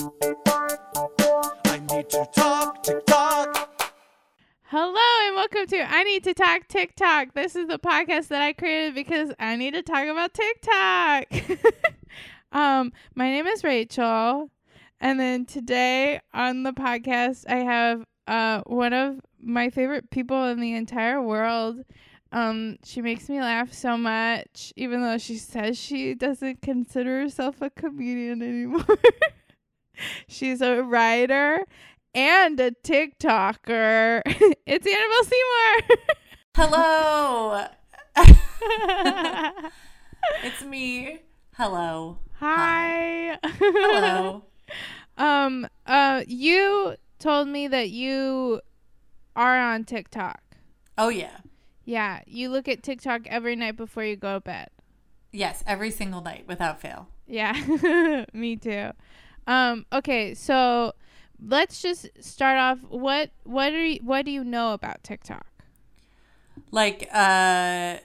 I need to talk, TikTok. Hello and welcome to I Need to Talk TikTok. This is the podcast that I created because I need to talk about TikTok. um, my name is Rachel, and then today on the podcast I have uh one of my favorite people in the entire world. Um, she makes me laugh so much, even though she says she doesn't consider herself a comedian anymore. She's a writer and a TikToker. it's Annabelle Seymour. Hello. It's me. Hello. Hi. Hello. um uh you told me that you are on TikTok. Oh yeah. Yeah, you look at TikTok every night before you go to bed. Yes, every single night without fail. Yeah. me too. Um okay, so let's just start off what what are you, what do you know about TikTok? Like uh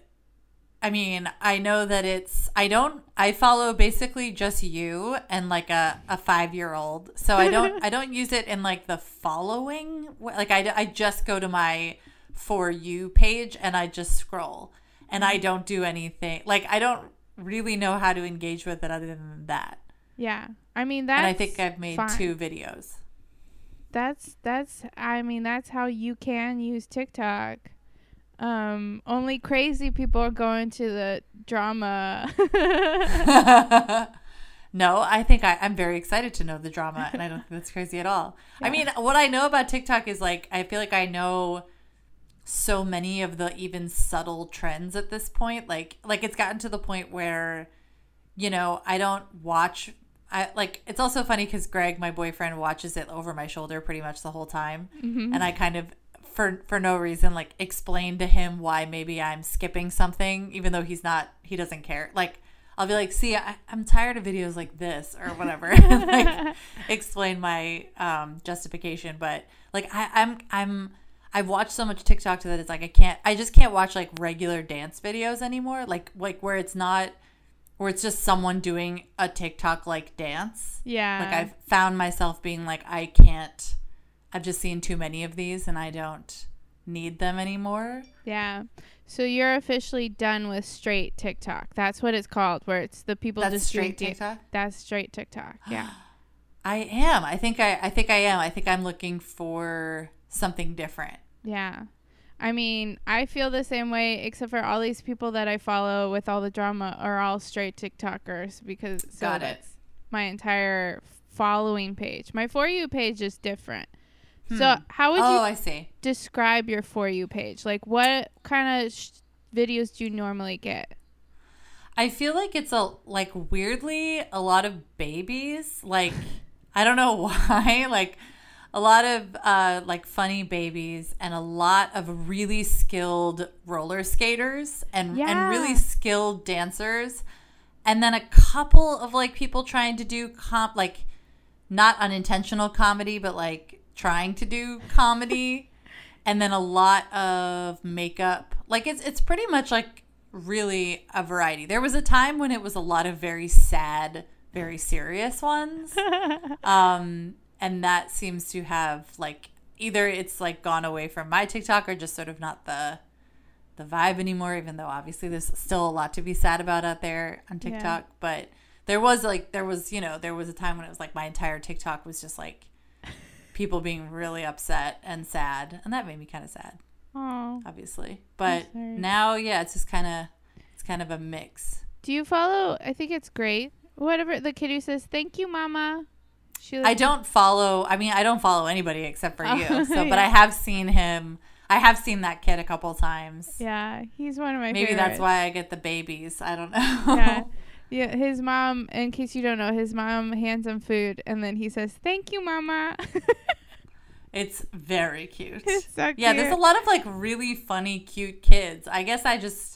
I mean, I know that it's I don't I follow basically just you and like a a 5-year-old. So I don't I don't use it in like the following like I I just go to my for you page and I just scroll and I don't do anything. Like I don't really know how to engage with it other than that. Yeah. I mean that. and I think I've made fine. two videos. that's that's I mean that's how you can use TikTok. Um only crazy people are going to the drama. no, I think I, I'm very excited to know the drama, and I don't think that's crazy at all. I mean, what I know about TikTok is like I feel like I know so many of the even subtle trends at this point. Like, like it's gotten to the point where, you know, I don't watch. I like. It's also funny because Greg, my boyfriend, watches it over my shoulder pretty much the whole time, and I kind of. For, for no reason like explain to him why maybe i'm skipping something even though he's not he doesn't care like I'll be like, see, I, I'm tired of videos like this or whatever. like explain my um, justification, but like I, I'm I'm I've watched so much TikTok to that it's like I can't I just can't watch like regular dance videos anymore. Like like where it's not where it's just someone doing a TikTok like dance. yeah. Like I've found myself being like I can't. I've just seen too many of these and I don't need them anymore. Yeah. So you're officially done with straight TikTok. That's what it's called, where it's the people That's just straight TikTok. That's straight TikTok. Yeah. I am. I think I I think I am. I think I'm looking for something different. yeah. I mean, I feel the same way, except for all these people that I follow with all the drama are all straight TikTokers because so Got it. my entire following page. My for you page is different. So hmm. how would oh, you I see. describe your for you page? Like, what kind of sh- videos do you normally get? I feel like it's a like weirdly a lot of babies. Like I don't know why. Like a lot of uh, like funny babies and a lot of really skilled roller skaters and Yeah. and really skilled dancers, and then a couple of like people trying to do comp like not unintentional comedy, but like trying to do comedy, and then a lot of makeup. Like it's it's pretty much like really a variety. There was a time when it was a lot of very sad, very serious ones. um and that seems to have like either it's like gone away from my TikTok or just sort of not the the vibe anymore even though obviously there's still a lot to be sad about out there on Yeah. TikTok, but there was like there was, you know, there was a time when it was like my entire TikTok was just like people being really upset and sad, and that made me kind of sad Oh. obviously. But now, yeah, it's just kind of it's kind of a mix. Do you follow? I think it's great. Whatever the kid who says "Thank you, Mama." I don't follow. I mean, I don't follow anybody except for Oh, you. So, but yeah. I have seen him. I have seen that kid a couple times. Yeah, he's one of my. Maybe that's why I get the babies. I don't know. Yeah. Yeah, his mom. In case you don't know, his mom hands him food, and then he says, "Thank you, Mama." It's very cute. It's so Yeah, there's a lot of like really funny, cute kids. I guess I just,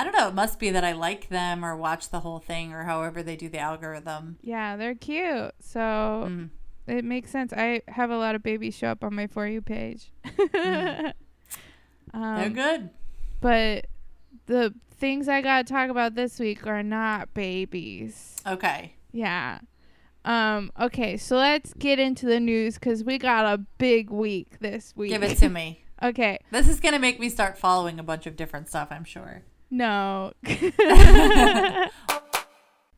I don't know. It must be that I like them or watch the whole thing or however they do the algorithm. yeah, they're cute. So Mm. it makes sense. I have a lot of babies show up on my for you page. They're um, good. but the things I got to talk about this week are not babies. Okay. Yeah. Um. Okay, so let's get into the news because we got a big week this week. Give it to me. okay. This is gonna make me start following a bunch of different stuff. I'm sure. No.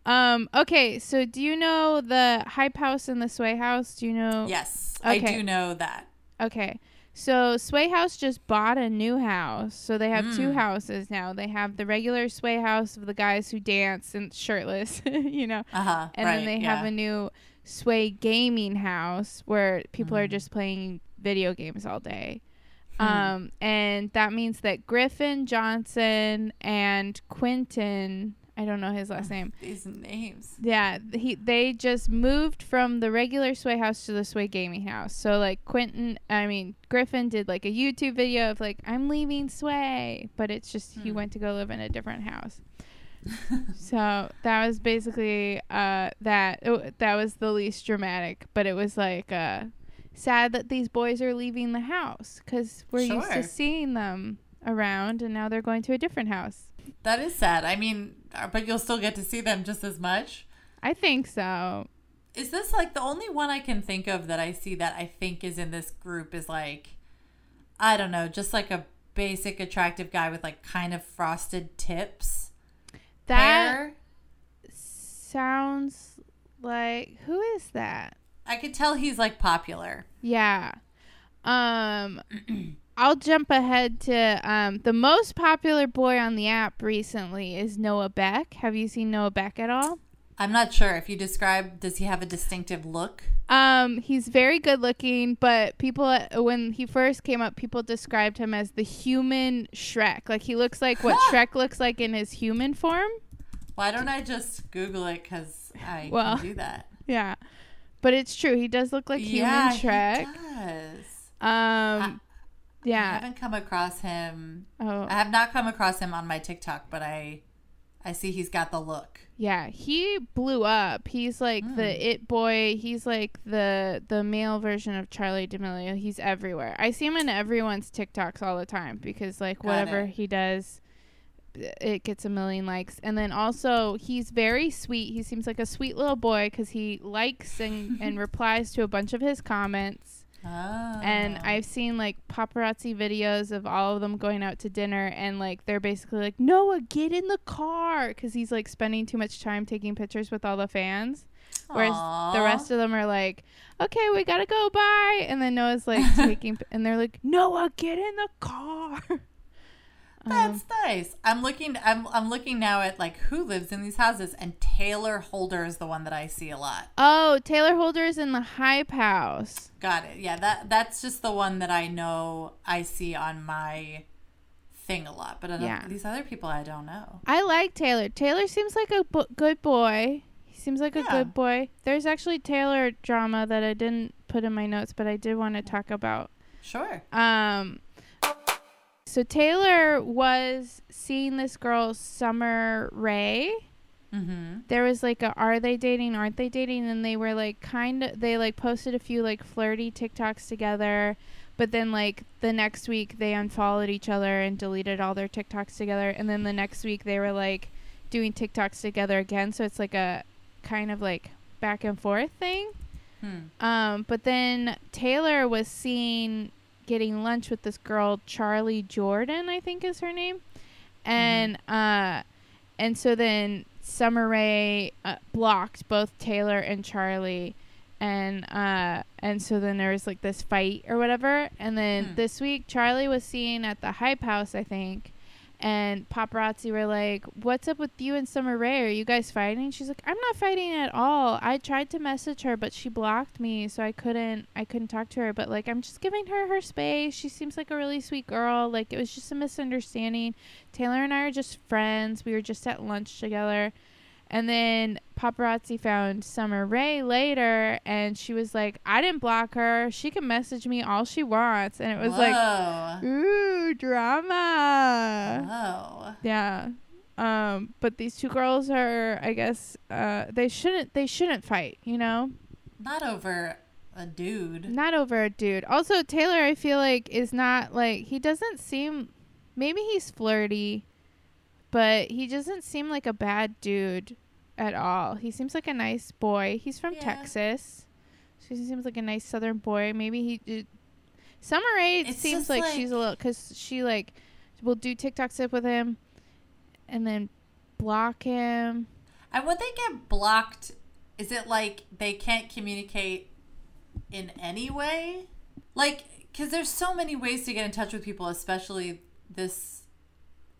um. Okay. So, do you know the Hype House and the Sway House? Do you know? Yes, okay. I do know that. Okay. So Sway House just bought a new house. So they have two Mm. houses now. They have the regular Sway House of the guys who dance and shirtless, you know. Uh huh. And right, then they yeah. have a new Sway gaming house where people are Mm. just playing video games all day. Hmm. Um and that means that Griffin Johnson and Quentin, I don't know his last name. These names. Yeah, he they just moved from the regular Sway house to the Sway gaming house. So like Quentin, I mean Griffin did like a YouTube video of like I'm leaving Sway, but it's just he Hmm. went to go live in a different house. so that was basically uh that it, that was the least dramatic, but it was like uh sad that these boys are leaving the house cuz we're used to seeing them around and now they're going to a different house. That is sad. I mean, uh, but you'll still get to see them just as much. I think so. Is this like the only one I can think of that I see that I think is in this group is like, I don't know, just like a basic attractive guy with like kind of frosted tips. That hair. sounds like who is that? I could tell he's like popular. Yeah. Um I'll jump ahead to um the most popular boy on the app recently is Noah Beck. Have you seen Noah Beck at all? I'm not sure if you describe. Does he have a distinctive look? Um he's very good looking, but people when he first came up people described him as the human Shrek. Like he looks like what Shrek looks like in his human form. Why don't I just Google it? Because I Well, can do that. Yeah. But it's true. He does look like yeah, human does. Um I yeah. haven't come across him. Oh. I have not come across him on my TikTok, but I, I see he's got the look. Yeah, he blew up. He's like Mm. the it boy. He's like the the male version of Charli D'Amelio. He's everywhere. I see him in everyone's TikToks all the time because like Got whatever it. he does, it gets a million likes. And then also he's very sweet. He seems like a sweet little boy because he likes and and replies to a bunch of his comments. Oh. And ah. I've seen like paparazzi videos of all of them going out to dinner, and like they're basically like, Noah, get in the car, because he's like spending too much time taking pictures with all the fans. Whereas Aw. the rest of them are like, okay, we gotta go, bye. And then Noah's like taking, and they're like, Noah, get in the car. Um, That's nice. I'm looking. I'm I'm looking now at like who lives in these houses, and Taylor Holder is the one that I see a lot. oh, Taylor Holder is in the Hype House. Got it. Yeah, that that's just the one that I know I see on my thing a lot. But Yeah. these other people I don't know. I like Taylor. Taylor seems like a bu- good boy. He seems like a good boy. There's actually Taylor drama that I didn't put in my notes, but I did want to talk about. Sure. Um, so Taylor was seeing this girl, Sommer Ray. Mm-hmm. There was like a are they dating, aren't they dating? And they were like kind of they like posted a few like flirty TikToks together, but then like the next week they unfollowed each other and deleted all their TikToks together, and then the next week they were like doing TikToks together again. So it's like a kind of like back and forth thing. Hmm. Um, but then Taylor was seen getting lunch with this girl, Charly Jordan, I think is her name, and uh, and so then Sommer Ray uh, blocked both Taylor and Charly, and uh, and so then there was like this fight or whatever, and then Hmm. this week Charly was seen at the Hype House, I think. And paparazzi were like, "What's up with you and Sommer Ray? Are you guys fighting?" She's like, "I'm not fighting at all. I tried to message her, but she blocked me, so I couldn't. I couldn't talk to her. But like, I'm just giving her her space. She seems like a really sweet girl. Like, it was just a misunderstanding. Taylor and I are just friends. We were just at lunch together." And then paparazzi found Sommer Ray later, and she was like, "I didn't block her. She can message me all she wants." And it was like, Whoa. "Ooh, drama." Whoa. Yeah. Um, but these two girls are, I guess, uh, they shouldn't, they shouldn't fight, you know, Not over a dude. not over a dude. Also, Taylor, I feel like is not like he doesn't seem, maybe he's flirty, but he doesn't seem like a bad dude. At all. He seems like a nice boy. He's from Yeah. Texas. So he seems like a nice southern boy. Maybe he did. Summer Rae seems like, like- she's a little because she like will do TikTok up with him, and then block him. And when they get blocked, is it like they can't communicate in any way? Like, because there's so many ways to get in touch with people, especially this.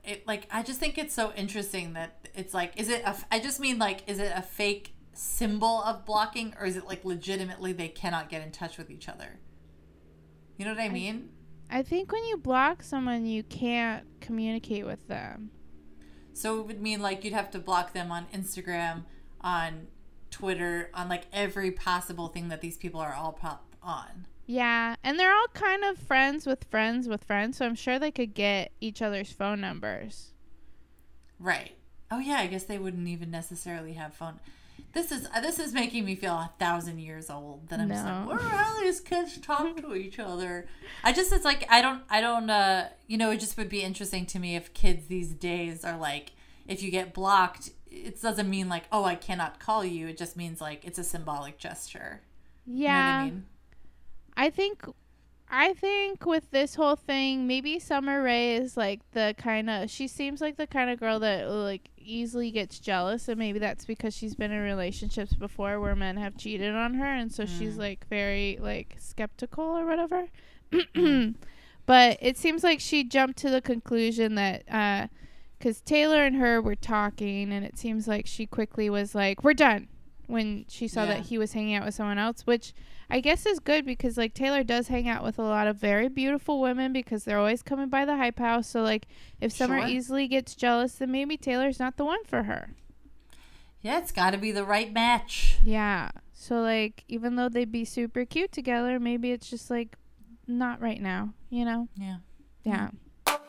It like I just think it's so interesting that it's like, is it? A, I just mean like, is it a fake symbol of blocking, or is it like legitimately they cannot get in touch with each other? You know what I mean? I think when you block someone, you can't communicate with them. So it would mean like you'd have to block them on Instagram, on Twitter, on like every possible thing that these people are all pop on. Yeah, and they're all kind of friends with friends with friends, so I'm sure they could get each other's phone numbers. Right. Oh yeah, I guess they wouldn't even necessarily have phone. This is uh, this is making me feel a thousand years old. That I'm just No. like, where how these kids talk to each other? I just it's like I don't I don't uh you know it just would be interesting to me if kids these days are like if you get blocked it doesn't mean like oh I cannot call you it just means like it's a symbolic gesture. You know what Yeah, I mean? I think I think with this whole thing, maybe Sommer Ray is like the kind of she seems like the kind of girl that like easily gets jealous and maybe that's because she's been in relationships before where men have cheated on her and so she's Mm. like very like skeptical or whatever. but it seems like she jumped to the conclusion that uh cuz Taylor and her were talking and it seems like she quickly was like we're done when she saw Yeah. that he was hanging out with someone else which I guess is good because like Taylor does hang out with a lot of very beautiful women because they're always coming by the hype house. So like if Sommer Sure. easily gets jealous, then maybe Taylor's not the one for her. Yeah, it's got to be the right match. Yeah. So like even though they'd be super cute together, maybe it's just like not right now, you know? Yeah. Yeah. Mm.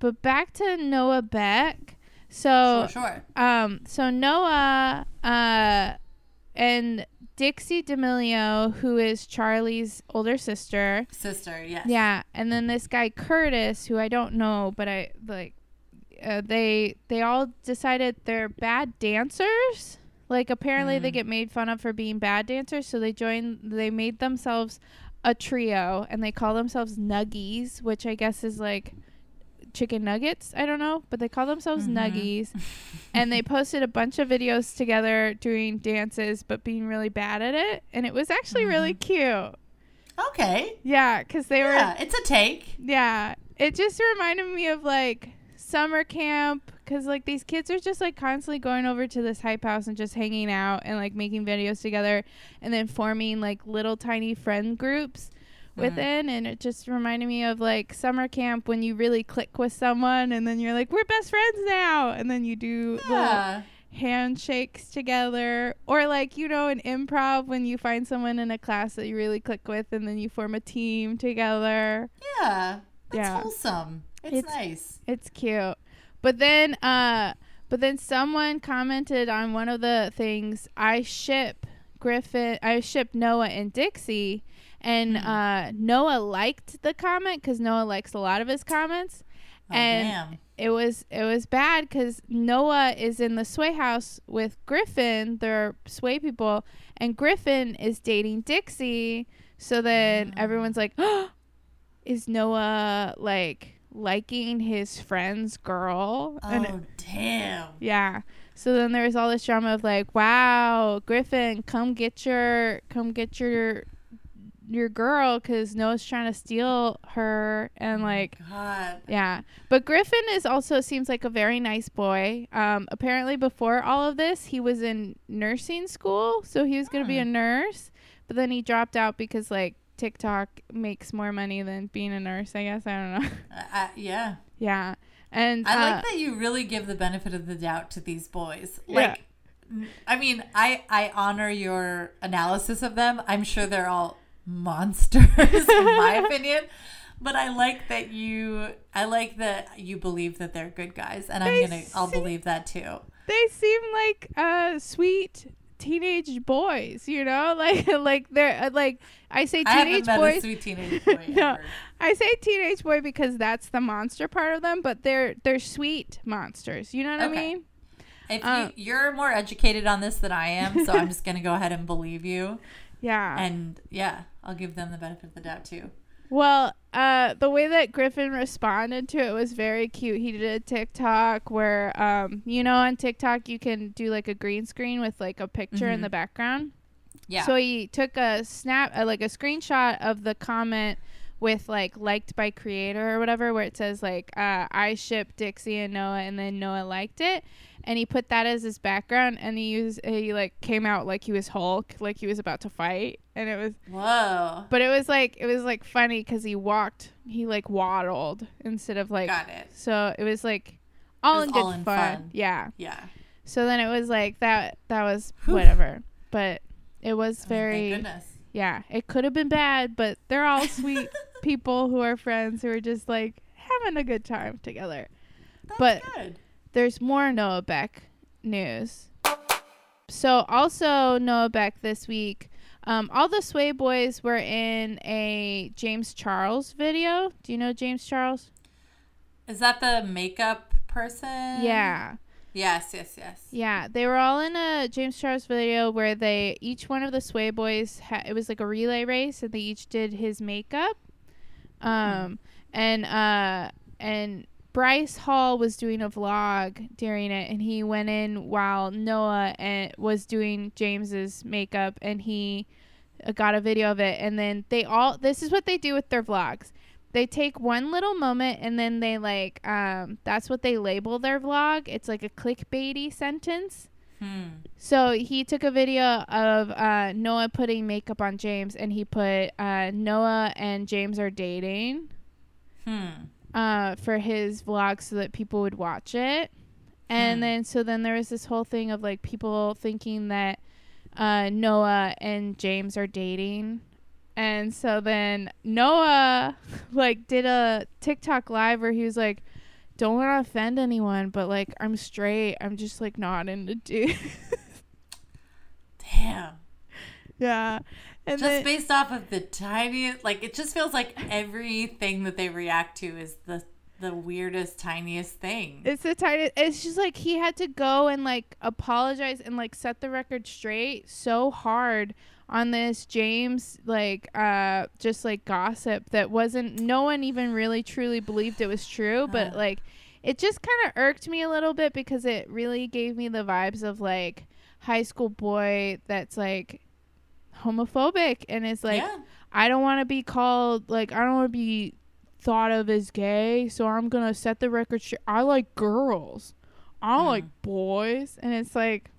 But back to Noah Beck. So sure, sure. Um, so Noah, uh, and Dixie D'Amelio, who is Charli's older sister. Sister, yes. Yeah, and then this guy Curtis, who I don't know, but I like. Uh, they they all decided they're bad dancers. Like apparently they Mm. get made fun of for being bad dancers, so they joined. They made themselves a trio, and they call themselves Nuggies, which I guess is like chicken nuggets. I don't know, but they call themselves Mhm. Nuggies and they posted a bunch of videos together doing dances but being really bad at it and it was actually really cute Okay. yeah because they Yeah, were it's a take. yeah it just reminded me of like summer camp because like these kids are just like constantly going over to this hype house and just hanging out and like making videos together and then forming like little tiny friend groups within and it just reminded me of like summer camp when you really click with someone and then you're like we're best friends now and then you do Yeah. handshakes together or like you know in improv when you find someone in a class that you really click with and then you form a team together Yeah. That's Yeah. wholesome. It's, It's- nice. it's cute but then uh but then someone commented on one of the things i ship griffin i ship noah and dixie and Hmm. uh noah liked the comment because noah likes a lot of his comments Oh, and damn. it was it was bad because Noah is in the sway house with Griffin. They're sway people, and Griffin is dating Dixie. So then Ah. everyone's like, "Is Noah like liking his friend's girl?" And Oh, damn. yeah. So then there was all this drama of like, "Wow, Griffin, come get your come get your your girl because Noah's trying to steal her," and like. God. Yeah, but Griffin is also seems like a very nice boy. Um, apparently, before all of this, he was in nursing school, so he was gonna be a nurse. But then he dropped out because like TikTok makes more money than being a nurse. I guess I don't know. Uh, uh, yeah. yeah, and I uh, like that you really give the benefit of the doubt to these boys. Yeah. Like, n- I mean, I I honor your analysis of them. I'm sure they're all monsters, in my opinion. But I like that you. I like that you believe that they're good guys, and I'm gonna. I'll seem- believe that too. they seem like uh sweet teenage boys. You know, like like they're uh, like I say I teenage a boys. sweet teenage boy No. I say teenage boy because that's the monster part of them, but they're they're sweet monsters. You know what Okay. I mean? If Um, you, you're more educated on this than I am, so I'm just gonna go ahead and believe you. Yeah. And yeah, I'll give them the benefit of the doubt too. Well, uh, the way that Griffin responded to it was very cute. He did a TikTok where, um, you know, on TikTok you can do like a green screen with like a picture in Mhm. the background. Yeah. So he took a snap, uh, like a screenshot of the comment with like liked by creator or whatever, where it says like uh, I ship Dixie and Noah, and then Noah liked it, and he put that as his background, and he used he like came out like he was Hulk, like he was about to fight, and it was Whoa. but it was like it was like funny because he walked, he like waddled instead of like. Got it. So it was like all was in good all in fun. fun. Yeah. Yeah. So then it was like that. That was Whew. whatever. But it was Oh, very. Thank goodness. Yeah, it could have been bad, but they're all sweet people who are friends who are just like having a good time together. That's But- good. There's more Noah Beck news. So also Noah Beck this week. Um, all the Sway Boys were in a James Charles video. Do you know James Charles? Is that the makeup person? yeah. Yes. Yes. Yes. Yeah, they were all in a James Charles video where they each one of the Sway boys ha- it was like a relay race and they each did his makeup. Um and uh and Bryce Hall was doing a vlog during it and he went in while Noah and was doing James's makeup and he uh, got a video of it. And then they all this is what they do with their vlogs. They take one little moment and then they like um that's what they label their vlog. It's like a clickbaity sentence. Hmm. so he took a video of uh, Noah putting makeup on James, and he put uh, Noah and James are dating. Hmm. Uh, for his vlog so that people would watch it. And Hmm. then so then there was this whole thing of like people thinking that uh, Noah and James are dating. And so then Noah like did a TikTok live where he was like, "Don't want to offend anyone, but like I'm straight. I'm just like not into dudes." Damn. Yeah. And Just then, based off of the tiniest, like it just feels like everything that they react to is the the weirdest, tiniest thing. It's the tightest. It's just like he had to go and like apologize and like set the record straight so hard on this James like uh just like gossip that wasn't no one even really truly believed it was true, but Uh. like it just kind of irked me a little bit because it really gave me the vibes of like high school boy that's like homophobic and it's like yeah. I don't want to be called like I don't want to be thought of as gay, so I'm gonna set the record straight. I like girls. I don't Mm. like boys, and it's like,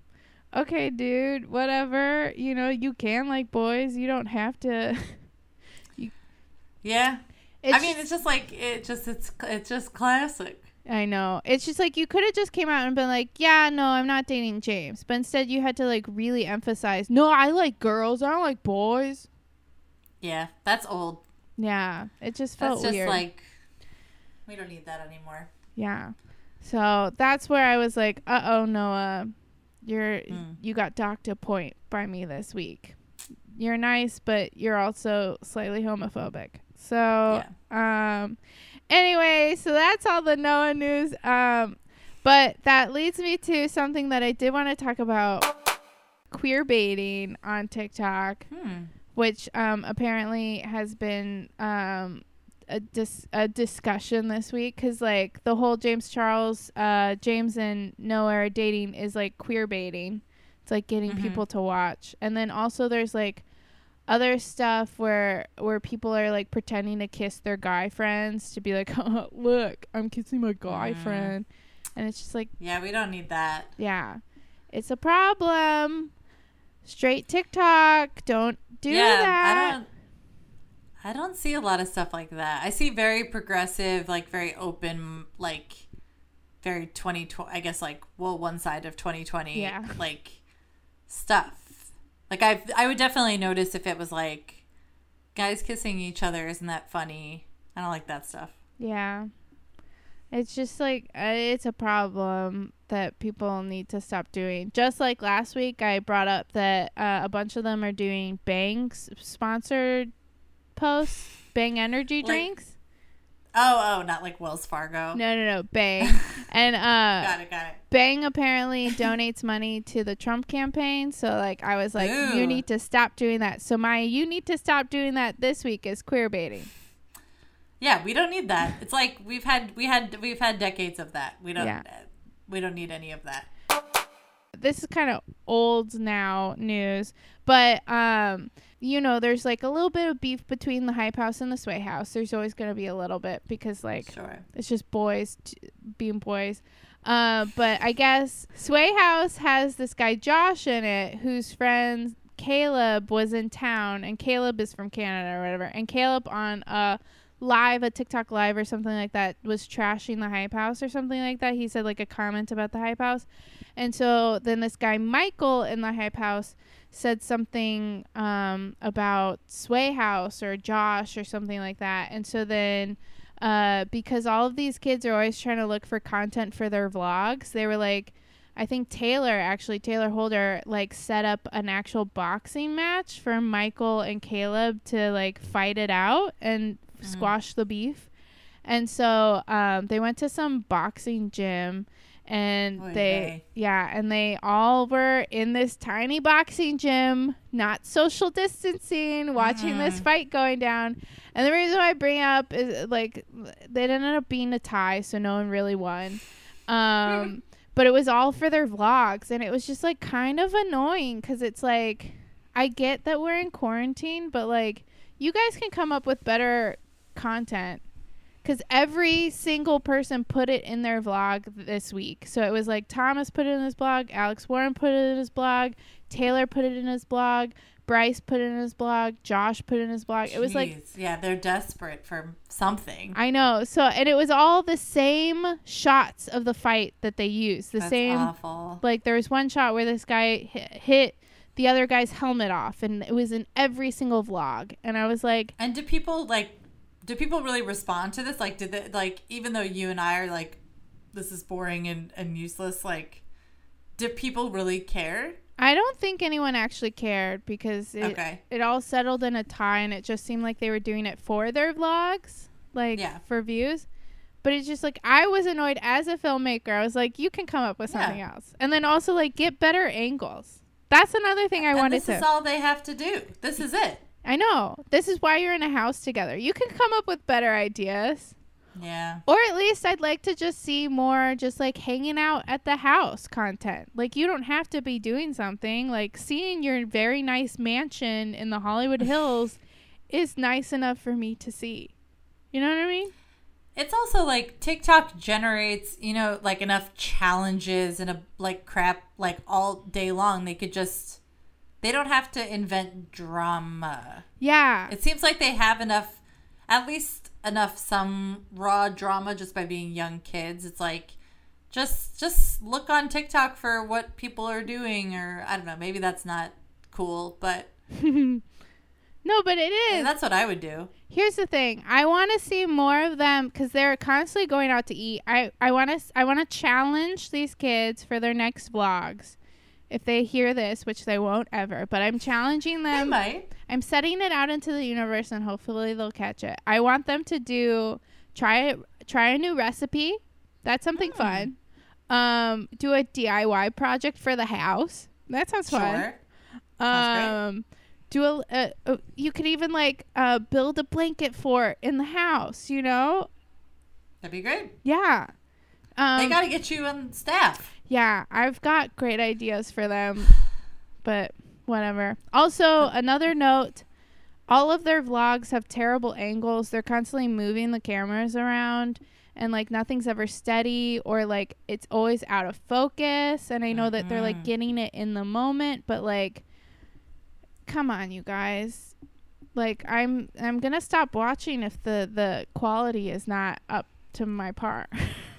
okay, dude, whatever. You know, you can like boys. You don't have to. Yeah. It's I mean, it's just like it just it's it's just classic. I know. It's just like you could have just came out and been like, "Yeah, no, I'm not dating James," but instead you had to like really emphasize, "No, I like girls. I don't like boys." Yeah, that's old. Yeah, it just felt That's just weird. like we don't need that anymore. Yeah. So that's where I was like, uh oh, Noah, you're Mm. you got docked a point by me this week. You're nice, but you're also slightly homophobic. So um anyway, so that's all the Noah news. Um but that leads me to something that I did want to talk about queer baiting on TikTok Hmm. which um, apparently has been um, a dis- a discussion this week because like the whole James Charles, uh, James and Noah are dating is like queer baiting. It's like getting Mhm. people to watch, and then also there's like other stuff where where people are like pretending to kiss their guy friends to be like, oh, look, I'm kissing my guy Mm. friend, and it's just like Yeah, we don't need that. yeah, it's a problem. Straight TikTok, don't do yeah, that. I don't. I don't see a lot of stuff like that. I see very progressive, like very open, like very 2020. I guess like well, one side of 2020, Yeah. like stuff. Like I, I would definitely notice if it was like guys kissing each other. Isn't that funny? I don't like that stuff. Yeah. It's just like uh, it's a problem that people need to stop doing. Just like last week, I brought up that uh, a bunch of them are doing Bang sponsored posts, Bang energy Like- drinks. Oh, oh, not like Wells Fargo. No, no, no, Bang. and uh Got it, got it. Bang apparently donates money to the Trump campaign. So like I was like, you need to stop doing that. So Maya, you need to stop doing that this week is queer baiting. Yeah, we don't need that. It's like we've had we had we've had decades of that. We don't Yeah. we don't need any of that. This is kind of old now news, but um you know, there's like a little bit of beef between the Hype House and the Sway House. There's always going to be a little bit because like Sure. it's just boys t- being boys. Uh, but I guess Sway House has this guy Josh in it, whose friend Caleb was in town, and Caleb is from Canada or whatever. And Caleb on a live, a TikTok live or something like that, was trashing the Hype House or something like that. He said like a comment about the Hype House, and so then this guy Michael in the Hype House said something um, about Sway House or Josh or something like that, and so then uh, because all of these kids are always trying to look for content for their vlogs. They were like, I think Taylor actually Taylor Holder like set up an actual boxing match for Michael and Caleb to like fight it out and squash the beef. And so um, they went to some boxing gym and Oy they yeah and they all were in this tiny boxing gym not social distancing watching this fight going down. And the reason why i bring up is like they ended up being a tie so no one really won. Um but it was all for their vlogs and it was just like kind of annoying because it's like i get that we're in quarantine but like you guys can come up with better content because every single person put it in their vlog this week. So it was like Thomas put it in his blog, Alex Warren put it in his blog, Taylor put it in his blog, Bryce put it in his blog, Josh put it in his blog. It was like yeah, they're desperate for something. I know. So and it was all the same shots of the fight that they used. The That's same awful. like there was one shot where this guy hit, hit the other guy's helmet off and it was in every single vlog. And I was like And do people like do people really respond to this? Like did they like even though you and I are like this is boring and, and useless, like do people really care? I don't think anyone actually cared because it, Okay. it all settled in a tie and it just seemed like they were doing it for their vlogs, like Yeah. for views. But it's just like I was annoyed as a filmmaker. I was like, you can come up with Yeah. something else. And then also like get better angles. That's another thing I and wanted this to is all they have to do. This is it. I know. This is why you're in a house together. You can come up with better ideas. Yeah. Or at least I'd like to just see more just like hanging out at the house content. Like you don't have to be doing something. Like seeing your very nice mansion in the Hollywood Hills is nice enough for me to see. You know what I mean? It's also like TikTok generates, you know, like enough challenges and a like crap like all day long. They could just they don't have to invent drama. Yeah. It seems like they have enough at least enough some raw drama just by being young kids. It's like just just look on TikTok for what people are doing or I don't know, maybe that's not cool, but no, but it is. that's what I would do. Here's the thing. I want to see more of them because they're constantly going out to eat. I I want to I want to challenge these kids for their next vlogs. If they hear this, which they won't ever, but I'm challenging I them. might. I'm setting it out into the universe and hopefully they'll catch it. I want them to do try try a new recipe. That's something Hmm. fun. Um do a DIY project for the house. That sounds fun. Sure. Sounds great. Um do a, a, a you could even like uh build a blanket fort in the house, you know? That'd be great. Yeah. Um they got to get you on staff. Yeah, I've got great ideas for them, but whatever. Also, another note all of their vlogs have terrible angles. They're constantly moving the cameras around and like nothing's ever steady or like it's always out of focus. And I know that they're like Mhm. getting it in the moment, but like come on, you guys. Like I'm I'm going to stop watching if the the quality is not up to my par.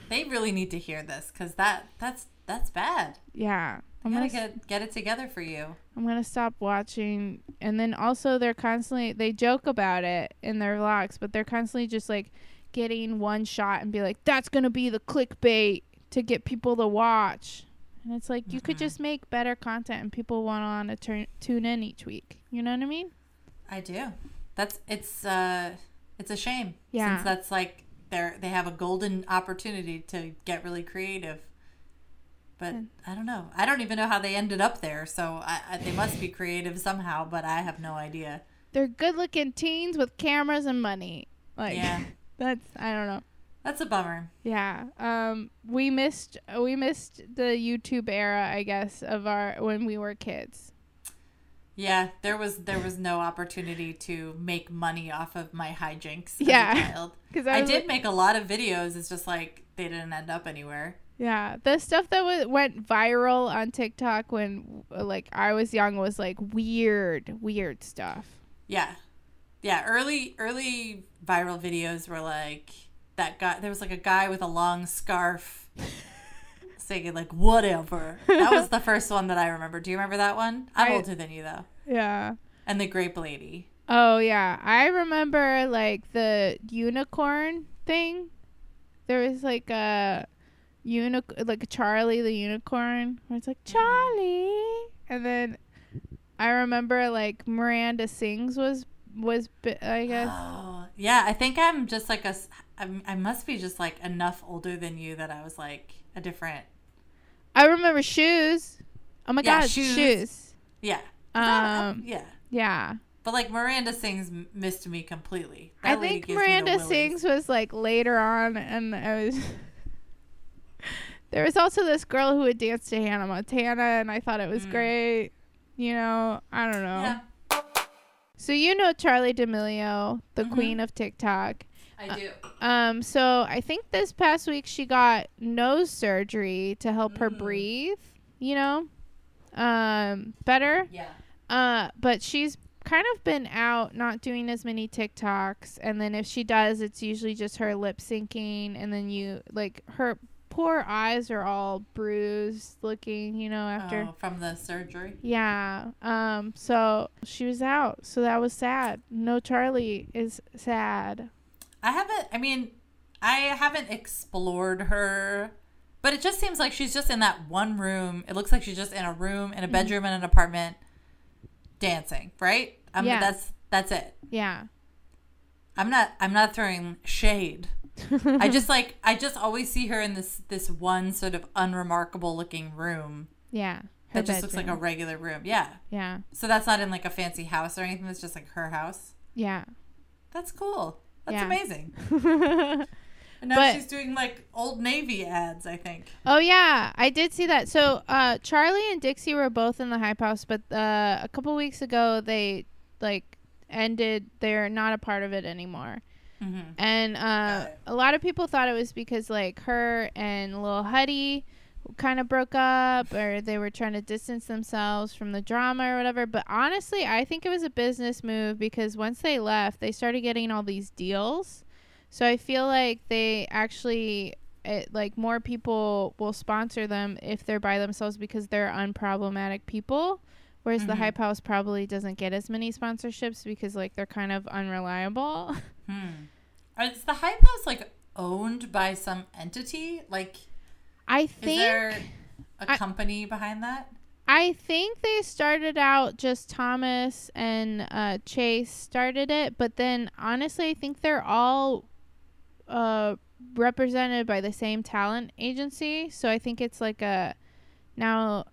They really need to hear this because that that's that's bad. yeah. I'm gonna get get it together for you. I'm gonna stop watching. And then also they're constantly they joke about it in their vlogs, but they're constantly just like getting one shot and be like, "That's gonna be the clickbait to get people to watch." And it's like you could Mhm. just make better content and people want to turn tune in each week. You know what I mean? I do. That's it's uh it's a shame. Yeah. Since that's like they're they have a golden opportunity to get really creative. But I don't know. I don't even know how they ended up there. So I, I, they must be creative somehow, but I have no idea. They're good looking teens with cameras and money. Like Yeah. that's I don't know. That's a bummer. Yeah. Um we missed we missed the YouTube era, I guess, of our when we were kids. Yeah, there was there was no opportunity to make money off of my hijinks Yeah. child. Cuz I was did like- make a lot of videos. It's just like they didn't end up anywhere. Yeah, the stuff that was went viral on TikTok when uh, like I was young was like weird, weird stuff. Yeah. Yeah, early early viral videos were like that guy there was like a guy with a long scarf saying like whatever. That was the first one that I remember. Do you remember that one? I'm I- older than you though. Yeah. And the grape lady. Oh yeah, I remember like the unicorn thing. There was like a unic like Charlie the unicorn, where it's like Charlie, and then I remember like Miranda sings was was I guess Oh, yeah, I think I'm just like a. I'm, I must be just like enough older than you that I was like a different I remember shoes. Oh my Yeah, god, Shoes. shoes. Yeah. That- Um, yeah. yeah. But like Miranda sings missed me completely. I That lady think gives me the Miranda sings was like later on, and I was. there was also this girl who would dance to Hannah Montana, and I thought it was Mm. great. You know, I don't know. Yeah, So you know Charli D'Amelio, the Mhm. queen of TikTok. I do. Um, so I think this past week she got nose surgery to help her Mm. breathe. You know, um, better. Yeah. Uh, but she's kind of been out, not doing as many TikToks, and then if she does, it's usually just her lip syncing, and then you like her poor eyes are all bruised looking, you know, after. Oh, from the surgery. Yeah. Um. So she was out. So that was sad. No Charli is sad. I haven't. I mean, I haven't explored her, but it just seems like she's just in that one room. It looks like she's just in a room, Mm-hmm. in a bedroom, in an apartment, dancing. Right? I mean, Yeah. that's that's it. Yeah. I'm not. I'm not throwing shade. I just like. I just always see her in this this one sort of unremarkable looking room yeah. That just looks like a regular room. Yeah. Yeah. So that's not in like a fancy house or anything. That's just like her house. Yeah. That's cool. That's Yeah. amazing. And now But- she's doing like Old Navy ads, I think. Oh yeah, I did see that. So uh, Charli and Dixie were both in the hype house, but uh, a couple weeks ago they like ended. They're not a part of it anymore. Mm-hmm. And uh, a lot of people thought it was because like her and Lil Huddy kind of broke up, or they were trying to distance themselves from the drama or whatever. But honestly, I think it was a business move because once they left, they started getting all these deals. So I feel like they actually. It, like more people will sponsor them if they're by themselves because they're unproblematic people whereas the Mhm. hype house probably doesn't get as many sponsorships because like they're kind of unreliable Hmm. Is the Hype House like owned by some entity? Like, I is think there a I- company behind that? I think they started out just Thomas and uh, Chase started it, but then honestly, I think they're all uh, represented by the same talent agency. So I think it's like a now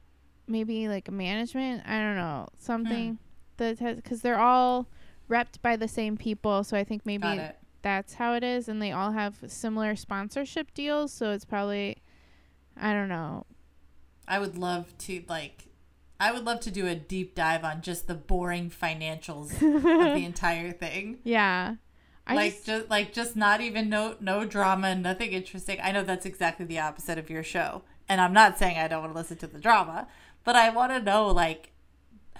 maybe like a management. I don't know something that has because they're all repped by the same people. So I think maybe Got it. That's how it is, and they all have similar sponsorship deals. So it's probably I don't know. I would love to like. I would love to do a deep dive on just the boring financials of the entire thing. Yeah. I like just, just, like just not even no no drama, nothing interesting. I know that's exactly the opposite of your show, and I'm not saying I don't want to listen to the drama, but I want to know like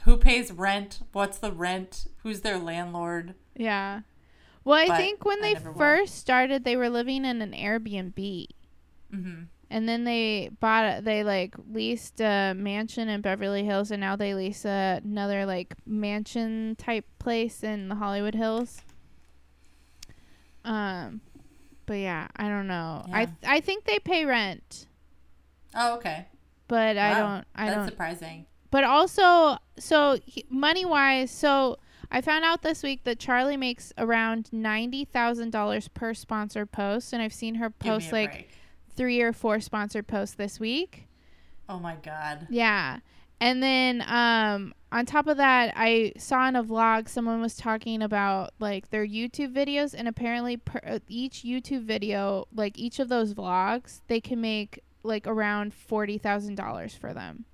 who pays rent, what's the rent, who's their landlord. yeah. Well, I think when I they never will. first started, they were living in an Airbnb, hmm and then they bought. They like leased a mansion in Beverly Hills, and now they lease a, another like mansion type place in the Hollywood Hills. Um, but yeah, I don't know. I Yeah. I think they pay rent, Oh, okay. but I don't. I That's don't. surprising. but also so money wise so I found out this week that Charli makes around ninety thousand dollars per sponsored post, and I've seen her post like break. three or four sponsored posts this week. Oh my god. Yeah. And then um on top of that, I saw in a vlog someone was talking about like their YouTube videos and apparently per, uh, each YouTube video, like each of those vlogs, they can make like around $40,000 for them.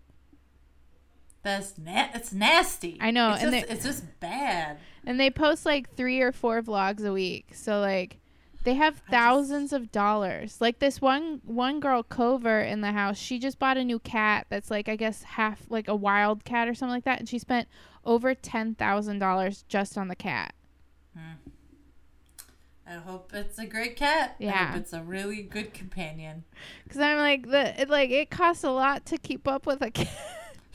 That's na- it's nasty. I know, It's and just, it's just bad. And they post like 3 or 4 vlogs a week. So like they have just- thousands of dollars. Like this one one girl Kouvr in the house, she just bought a new cat that's like I guess half like a wild cat or something like that and she spent over $10,000 just on the cat. Hmm. I hope it's a great cat. I Yeah. hope it's a really good companion. Cuz I'm like the it, like it costs a lot to keep up with a cat.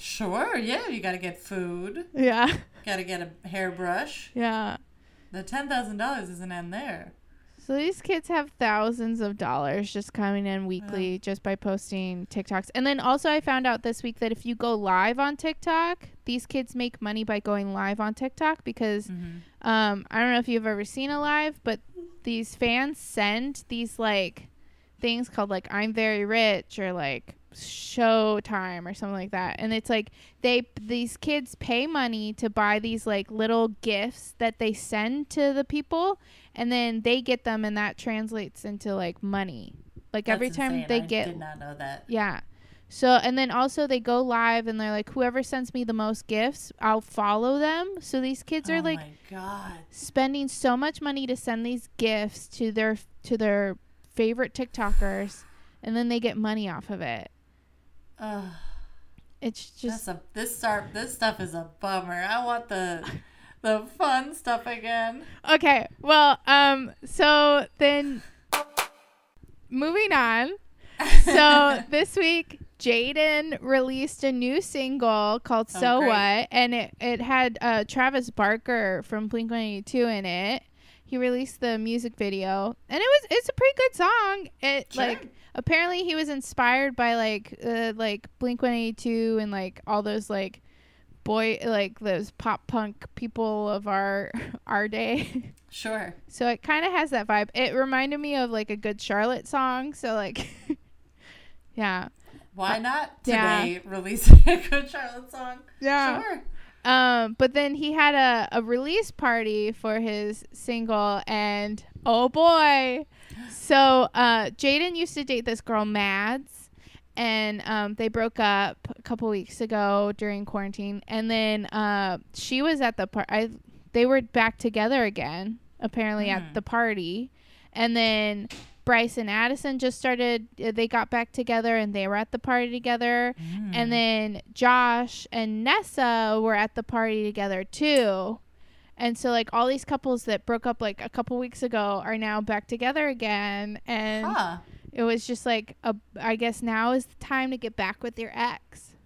Sure, yeah, you gotta get food. yeah. Gotta get a hairbrush. Yeah. The ten thousand dollars isn't end there. So these kids have thousands of dollars just coming in weekly just by posting TikToks. And then also I found out this week that if you go live on TikTok, these kids make money by going live on TikTok because Mm-hmm. um I don't know if you've ever seen a live, but these fans send these like things called like I'm very rich or like showtime or something like that. And it's like they these kids pay money to buy these like little gifts that they send to the people and then they get them and that translates into like money. Like every time insane. they I get did not know that. yeah. So and then also they go live and they're like whoever sends me the most gifts, I'll follow them. So these kids oh are like god. spending so much money to send these gifts to their to their favorite TikTokers and then they get money off of it. Ugh, It's just a this start this stuff is a bummer. I want the the fun stuff again. Okay. Well, um so then moving on. So this week Jaden released a new single called Oh, So great. What and it it had uh Travis Barker from Blink-182 in it. He released the music video and it was it's a pretty good song. It Sure. like apparently he was inspired by like uh, like Blink 182 and like all those like boy like those pop punk people of our our day. Sure. so it kind of has that vibe. It reminded me of like a Good Charlotte song. So like yeah. Why not yeah. today releasing a Good Charlotte song? Yeah. Sure. Um, but then he had a, a release party for his single, and oh boy. So uh, Jaden used to date this girl, Mads, and um, they broke up a couple weeks ago during quarantine. And then uh, she was at the part. I They were back together again, apparently, Hmm. at the party. And then Bryce and Addison just started, uh, they got back together and they were at the party together. Mm. And then Josh and Nessa were at the party together too. And so like all these couples that broke up like a couple weeks ago are now back together again and Huh. it was just like a I guess now is the time to get back with your ex.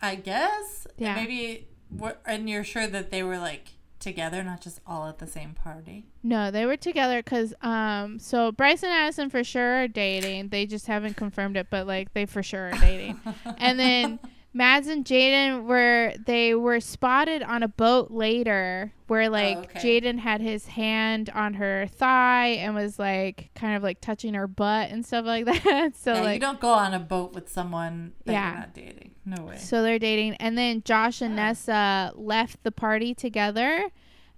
I guess. Yeah. Maybe. what- And you're sure that they were like together, not just all at the same party. No, they were together cuz um so Bryce and Addison for sure are dating. They just haven't confirmed it but like they for sure are dating. and then Mads and Jaden were they were spotted on a boat later where like okay. Jaden had his hand on her thigh and was like kind of like touching her butt and stuff like that. so yeah, you don't go on a boat with someone that Yeah. you're not dating. No way. so they're dating and then Josh and Nessa left the party together.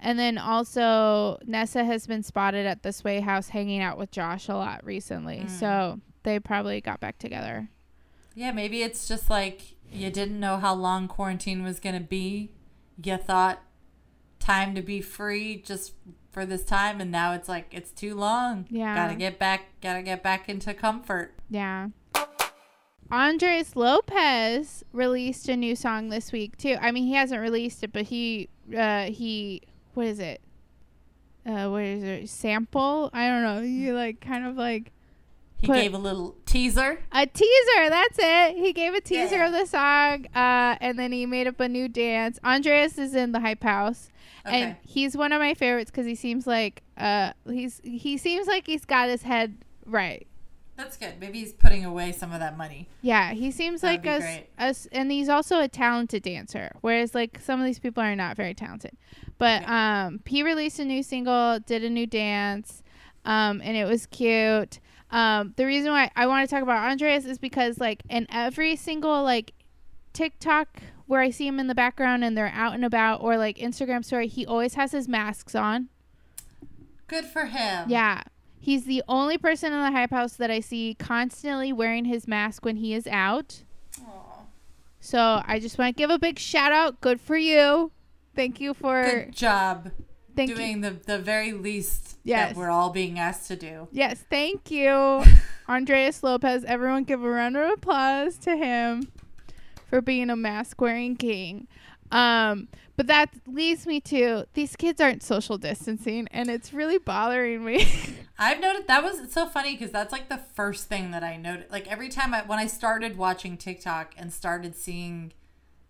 And then also Nessa has been spotted at the Sway house hanging out with Josh a lot recently. Mm. So they probably got back together. Yeah, maybe it's just like you didn't know how long quarantine was going to be. You thought time to be free just for this time and now it's like it's too long. Yeah. Got to get back got to get back into comfort. Yeah. Ondreaz Lopez released a new song this week too. I mean, he hasn't released it, but he uh he what is it? Uh what is it? Sample? I don't know. He like kind of like He gave a little teaser. a teaser. That's it. He gave a teaser Yeah. of the song uh and then he made up a new dance. Ondreaz is in the hype house. And he's one of my favorites cuz he seems like uh he's he seems like he's got his head right. That's good. Maybe he's putting away some of that money. Yeah, he seems That would like us, us, and he's also a talented dancer. Whereas like some of these people are not very talented. But um, he released a new single, did a new dance, um, and it was cute. Um, the reason why I want to talk about Ondreaz is because like in every single like TikTok where I see him in the background and they're out and about, or like Instagram story, he always has his masks on. Good for him. Yeah. He's the only person in the hype house that I see constantly wearing his mask when he is out. Aw. So I just want to give a big shout out. Good for you. Thank you for Good job thank you. doing the the very least Yes. that we're all being asked to do. Yes, thank you, Ondreaz Lopez. Everyone, give a round of applause to him for being a mask wearing king. Um, but that leads me to these kids aren't social distancing, and it's really bothering me. I've noted that was so funny because that's like the first thing that I noted. Like every time I when I started watching TikTok and started seeing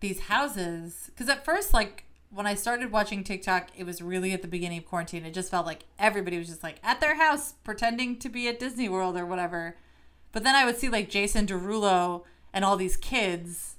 these houses, because at first like when I started watching TikTok, it was really at the beginning of quarantine. It just felt like everybody was just like at their house pretending to be at Disney World or whatever. But then I would see like Jason Derulo and all these kids.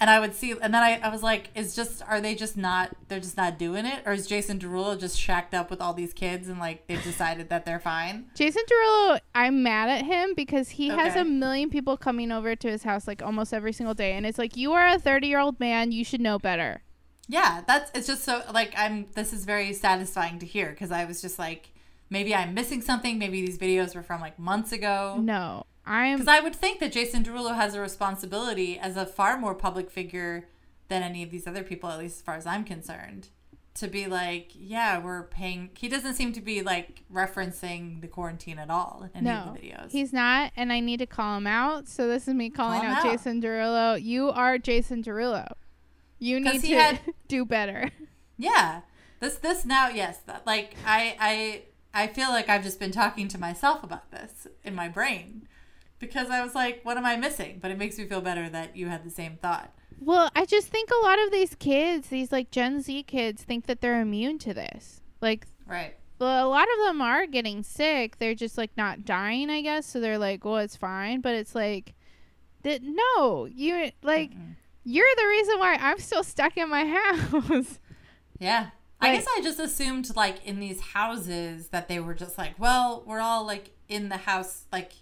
And I would see, and then I, I was like, is just, are they just not, they're just not doing it? Or is Jason Derulo just shacked up with all these kids and like they've decided that they're fine? Jason Derulo, I'm mad at him because he has a million people coming over to his house like almost every single day, and it's like you are a 30 year old man, you should know better. Yeah, that's it's just so like I'm this is very satisfying to hear because I was just like maybe I'm missing something, maybe these videos were from like months ago. No, I'm Because I would think that Jason Derulo has a responsibility as a far more public figure than any of these other people, at least as far as I'm concerned, to be like, yeah, we're paying. He doesn't seem to be like referencing the quarantine at all in any no, of the videos. he's not, and I need to call him out. So this is me calling him out, out. Jason Derulo. You are Jason Derulo. You need he to had- do better. Yeah. This this now yes that like I I I feel like I've just been talking to myself about this in my brain because I was like what am I missing but it makes me feel better that you had the same thought. Well, I just think a lot of these kids, these like Gen Z kids, think that they're immune to this. Like Right. Well, a lot of them are getting sick. They're just like not dying, I guess. So they're like, "Well, it's fine." But it's like, that no, you like Mm-mm. you're the reason why I'm still stuck in my house. Yeah. I guess I just assumed like in these houses that they were just like, well, we're all like in the house like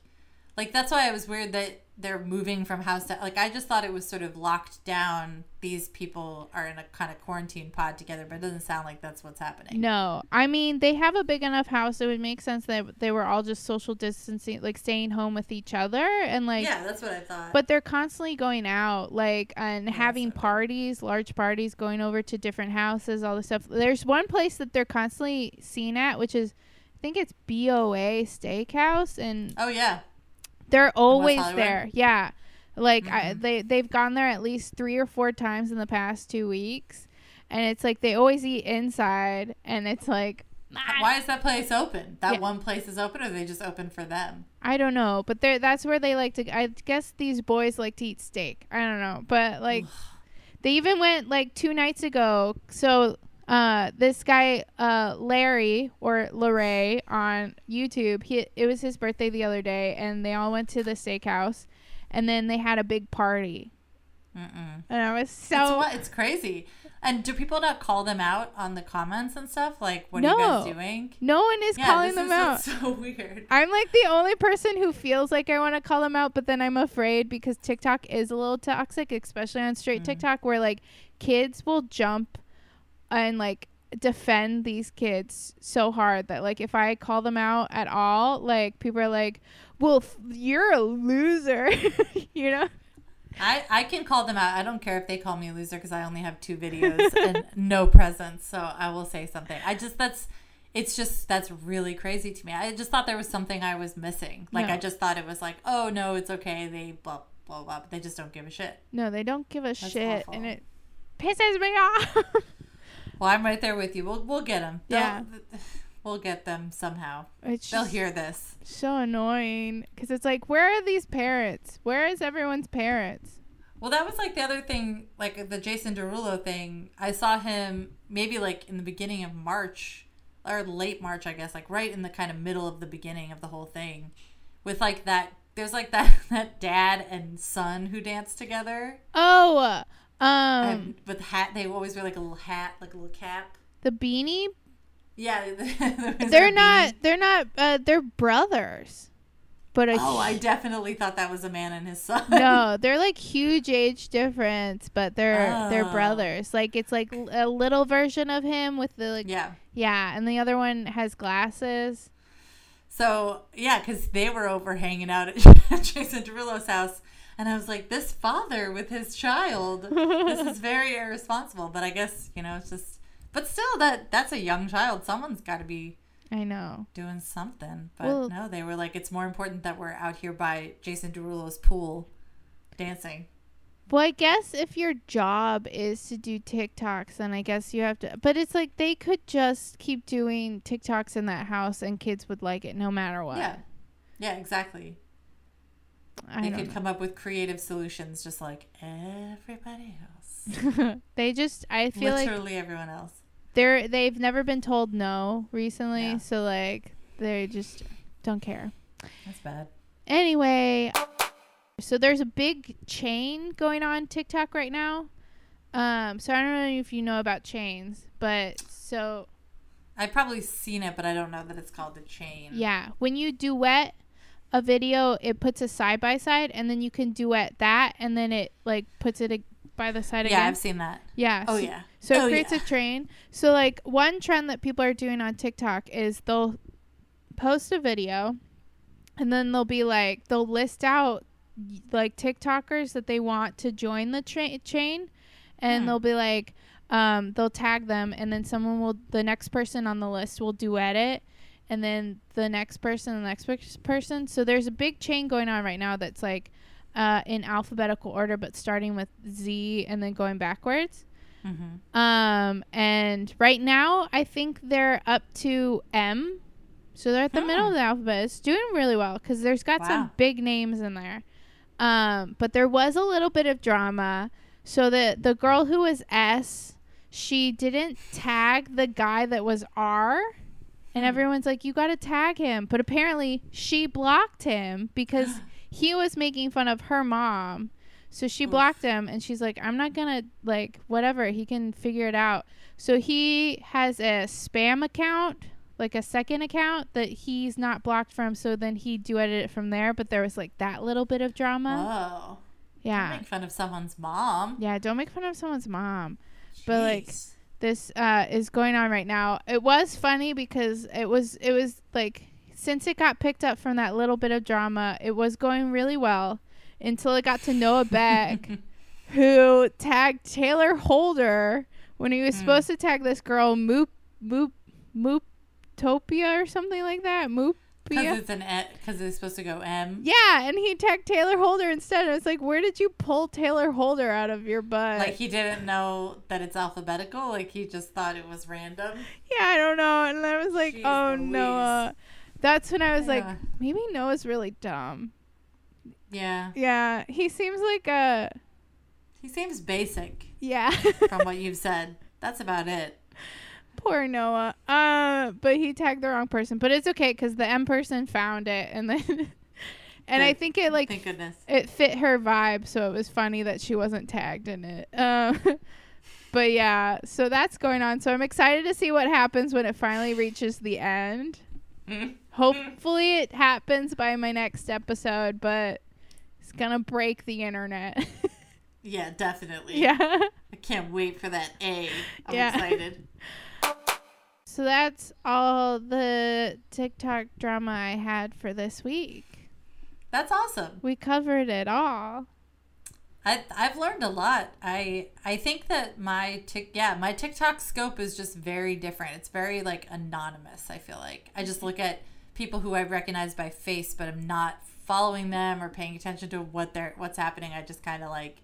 like that's why I was weird that they're moving from house to like I just thought it was sort of locked down. These people are in a kind of quarantine pod together, but it doesn't sound like that's what's happening. no, I mean they have a big enough house. It would make sense that they were all just social distancing, like staying home with each other, and like. yeah, that's what I thought. But they're constantly going out, like, and having so- parties, large parties, going over to different houses, all this stuff. There's one place that they're constantly seen at, which is, I think it's BOA Steakhouse, and oh yeah. They're always there. Yeah, like I, Mhm. they they've gone there at least three or four times in the past two weeks, and it's like they always eat inside, and it's like. I- Why is that place open? That Yeah. one place is open, or they just open for them? I don't know, but they that's where they like to. I guess these boys like to eat steak. I don't know, but like they even went like two nights ago. So uh, this guy uh, Larry or Larray on YouTube, he it was his birthday the other day, and they all went to the steakhouse, and then they had a big party, Mm-mm. and I was it's so what it's crazy. And do people not call them out on the comments and stuff? Like, what are you guys doing? no one is Yeah, calling them is out. so weird. I'm like the only person who feels like I want to call them out, but then I'm afraid because TikTok is a little toxic, especially on straight Mm. TikTok, where like kids will jump and like defend these kids so hard that like if I call them out at all, like people are like, "Well, f- you're a loser," you know? I, I can call them out. I don't care if they call me a loser because I only have two videos and no presents. So I will say something. I just, that's, it's just, that's really crazy to me. I just thought there was something I was missing. Like, No. I just thought it was like, oh, no, it's okay. They blah, blah, blah. But they just don't give a shit. No, they don't give a shit, awful. and it pisses me off. Well, I'm right there with you. We'll, we'll get them. Yeah. We'll get them somehow. it's They'll hear this. so annoying because it's like, where are these parents? Where is everyone's parents? Well, that was like the other thing, like the Jason Derulo thing. I saw him maybe like in the beginning of March or late March, I guess, like right in the kind of middle of the beginning of the whole thing, with like that. There's like that that dad and son who dance together. Oh, um, and with hat, they always wear like a little hat, like a little cap. the beanie. Yeah, They're not. They're not. Uh, they're brothers. But Oh, I definitely thought that was a man and his son. no, they're like huge age difference, but they're they're Oh. brothers. Like it's like a little version of him with the like Yeah. yeah, and the other one has glasses. So yeah, because they were over hanging out at Jason Derulo's house, and I was like, this father with his child, this is very irresponsible. But I guess you know it's just, but still, that that's a young child. Someone's got to be I know. doing something. But Well- no, they were like, it's more important that we're out here by Jason Derulo's pool, dancing. Well, I guess if your job is to do TikToks, then I guess you have to. But it's like they could just keep doing TikToks in that house, and kids would like it no matter what. Yeah, yeah, exactly. I they could know. come up with creative solutions, just like everybody else. they just. I feel like Literally everyone else. they're they've never been told no recently, Yeah. so like they just don't care. That's bad. Anyway, so there's a big chain going on TikTok right now. Um, so I don't know if you know about chains, but so I've probably seen it, but I don't know that it's called a chain. yeah, when you duet a video, it puts a side by side, and then you can duet that, and then it like puts it ag- by the side Yeah, again. Yeah, I've seen that. yeah. Oh so- yeah. So it Oh, creates yeah. a train. So like one trend that people are doing on TikTok is they'll post a video and then they'll be like they'll list out like TikTokers that they want to join the tra- chain and Hmm. they'll be like um they'll tag them and then someone will the next person on the list will duet it and then the next person the next person so there's a big chain going on right now that's like uh, in alphabetical order but starting with Z and then going backwards Mm-hmm. um, and right now, I think they're up to M. So they're at the middle of the alphabet. It's doing really well because there's got some big names in there. Um, but there was a little bit of drama. So the the girl who was S, she didn't tag the guy that was R. And everyone's like, you got to tag him. But apparently, she blocked him because he was making fun of her mom. So she blocked him and she's like, I'm not going to, like, whatever. He can figure it out. So he has a spam account, like a second account that he's not blocked from. So then he duetted it from there. But there was, like, that little bit of drama. Whoa. yeah. Don't make fun of someone's mom. Yeah. Don't make fun of someone's mom. But, like, Jeez. This uh, is going on right now. It was funny because it was it was like since it got picked up from that little bit of drama, it was going really well until it got to Noah Beck, who tagged Taylor Holder when he was Hmm. supposed to tag this girl Moop Moop Mooptopia or something like that. Because Moopia. it's an e because it's supposed to go M. Yeah, and he tagged Taylor Holder instead. And it's like, where did you pull Taylor Holder out of your butt? Like he didn't know that it's alphabetical. Like he just thought it was random. Yeah, I don't know. And I was like, Jeez oh, Louise. Noah. That's when I was like, maybe Noah's really dumb. Yeah. Yeah, he seems like a. He seems basic Yeah. from what you've said. That's about it. Poor Noah. Uh, but he tagged the wrong person. But it's okay because the M person found it. And then. and I think it, like, it fit her vibe. So it was funny that she wasn't tagged in it. Um. But yeah, so that's going on. So I'm excited to see what happens when it finally reaches the end. Mm. Hopefully it happens by my next episode, but it's gonna break the internet. Yeah, definitely. yeah. I can't wait for that A. I'm Yeah. excited. So that's all the TikTok drama I had for this week. That's awesome. We covered it all. I I've learned a lot. I I think that my tick yeah, my TikTok scope is just very different. It's very like anonymous, I feel like. I just look at people who I recognize by face, but I'm not following them or paying attention to what they're what's happening. I just kind of like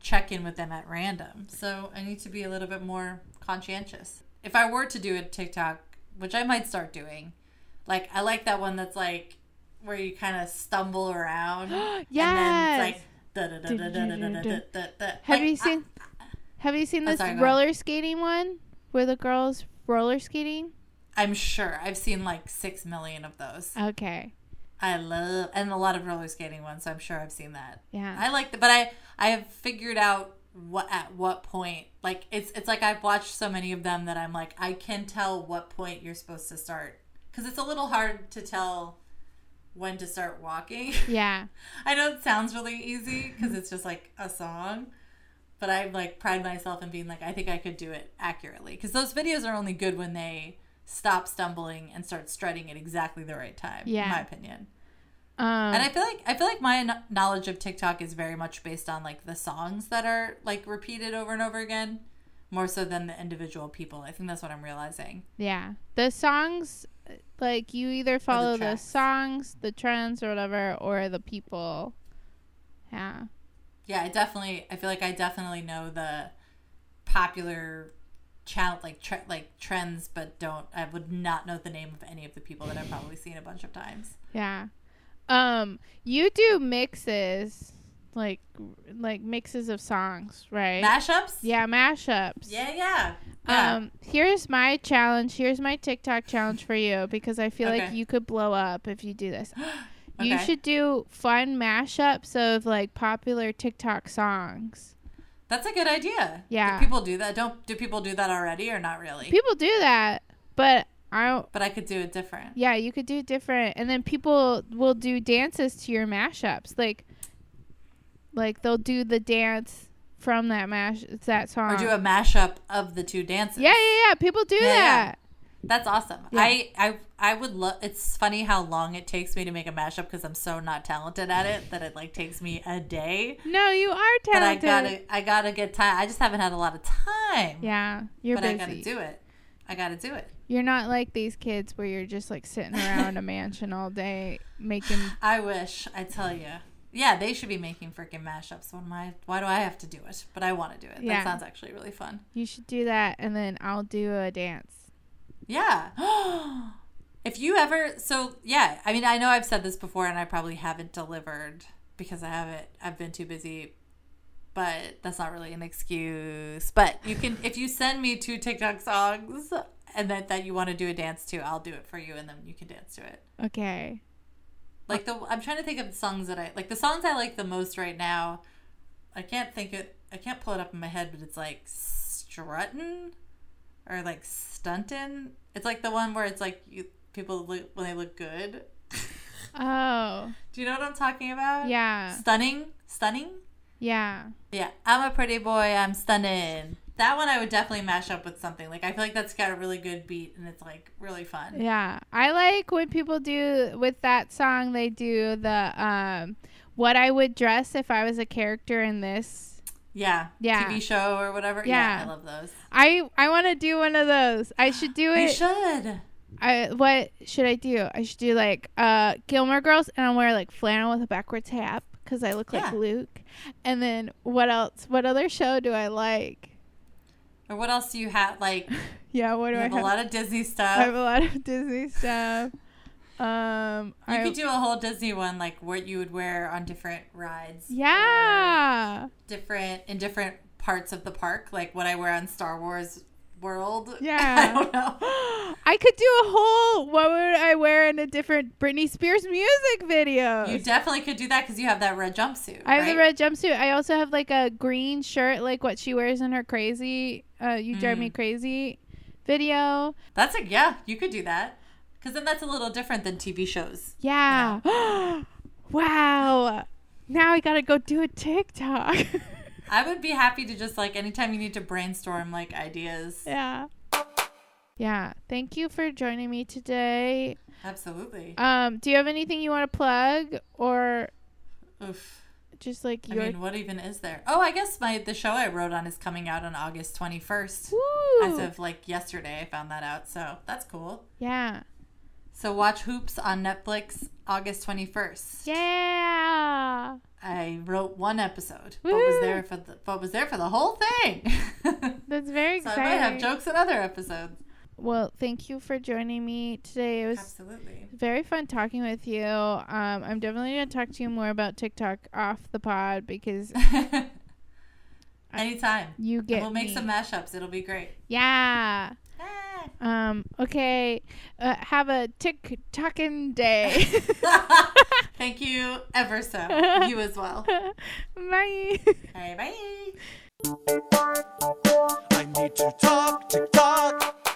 check in with them at random. So I need to be a little bit more conscientious if I were to do a TikTok, which I might start doing, like I like that one that's like where you kind of stumble around. yeah. Like, have you seen? Have you seen this roller skating one where the girls roller skating? I'm sure I've seen like six million of those. Okay. I love and a lot of roller skating ones. So I'm sure I've seen that. Yeah. I like the, but I I have figured out what at what point like it's it's like I've watched so many of them that I'm like I can tell what point you're supposed to start because it's a little hard to tell when to start walking. yeah. I know it sounds really easy because it's just like a song, but I like pride myself in being like I think I could do it accurately because those videos are only good when they stop stumbling and start strutting at exactly the right time. in Yeah. my opinion. Um, And I feel like I feel like my knowledge of TikTok is very much based on like the songs that are like repeated over and over again, more so than the individual people. I think that's what I'm realizing. yeah. The songs, like, you either follow the, tracks. songs, the trends, or whatever, or the people. Yeah. Yeah, I definitely. I feel like I definitely know the popular channel like tre- like trends, but don't. I would not know the name of any of the people that I've probably seen a bunch of times. Yeah. Um, you do mixes, like, like mixes of songs, right? Mashups. yeah, mashups. Yeah, yeah. yeah. Um, here's my challenge. Here's my TikTok challenge for you because I feel like you could blow up if you do this. You Okay. should do fun mashups of like popular TikTok songs. That's a good idea. Yeah. Do people do that? Don't do people do that already or not really? People do that, but I don't. but I could do it different. Yeah, you could do it different, and then people will do dances to your mashups. Like, like they'll do the dance from that mash that song. Or do a mashup of the two dances. yeah, yeah, yeah. People do Yeah, yeah. that. That's awesome. Yeah. I I I would love. It's funny how long it takes me to make a mashup because I'm so not talented at it that it like takes me a day. No, you are talented. But I gotta I gotta get time. I just haven't had a lot of time. Yeah, you're but busy. I gotta do it. I gotta do it. You're not like these kids where you're just like sitting around a mansion all day making. I wish. I tell you. Yeah, they should be making freaking mashups. What am I? Why do I have to do it? But I want to do it. Yeah. That sounds actually really fun. You should do that, and then I'll do a dance. Yeah. if you ever, so yeah, I mean, I know I've said this before and I probably haven't delivered because I haven't, I've been too busy, but that's not really an excuse. But you can, if you send me two TikTok songs and that, that you want to do a dance to, I'll do it for you and then you can dance to it. Okay. Like the, I'm trying to think of the songs that I, like the songs I like the most right now. I can't think it, I can't pull it up in my head, but it's like strutting or like stunting. It's like the one where it's like you people look when they look good. Oh, Do you know what I'm talking about? yeah, Stunning, stunning. yeah. Yeah, I'm a pretty boy. I'm stunning. That one I would definitely mash up with something. Like I feel like that's got a really good beat and it's like really fun. Yeah, I like when people do with that song. They do the um, what I would dress if I was a character in this. Yeah. Yeah. TV show or whatever. Yeah, Yeah. I love those. I I want to do one of those. I should do it. You should. I what should I do? I should do like uh Gilmore Girls, and I'll wear like flannel with a backwards hat because I look like Yeah. Luke. And then what else? What other show do I like? Or what else do you have? Like Yeah, what do I have have? a lot of Disney stuff. I have a lot of Disney stuff. Um, You I, could do a whole Disney one, like what you would wear on different rides. yeah, Different in different parts of the park, like what I wear on Star Wars World. Yeah. I don't know. I could do a whole. What would I wear in a different Britney Spears music video? You definitely could do that because you have that red jumpsuit. I have the red jumpsuit. I also have like a green shirt, like what she wears in her crazy. Uh, you drive Mm. me crazy video. That's a yeah. You could do that because then that's a little different than TV shows. Yeah. wow. Now I gotta go do a TikTok. I would be happy to just like anytime you need to brainstorm like ideas. yeah. Yeah. Thank you for joining me today. Absolutely. Um, do you have anything you want to plug or Oof. just like you I mean, what even is there? Oh, I guess my the show I wrote on is coming out on August twenty first. As of like yesterday, I found that out. So that's cool. yeah. So watch Hoops on Netflix August 21st. Yeah. I wrote one episode, but was there for the but was there for the whole thing. That's very so I might have jokes in other episodes. Well, thank you for joining me today. It was Absolutely. very fun talking with you. Um, I'm definitely going to talk to you more about TikTok off the pod because Anytime. you And get we'll make me. some mashups. It'll be great. Yeah. Ah. Um, okay. Uh, have a tick tocking day. Thank you ever so. You as well. Bye. Bye bye. I need to talk, tick tock.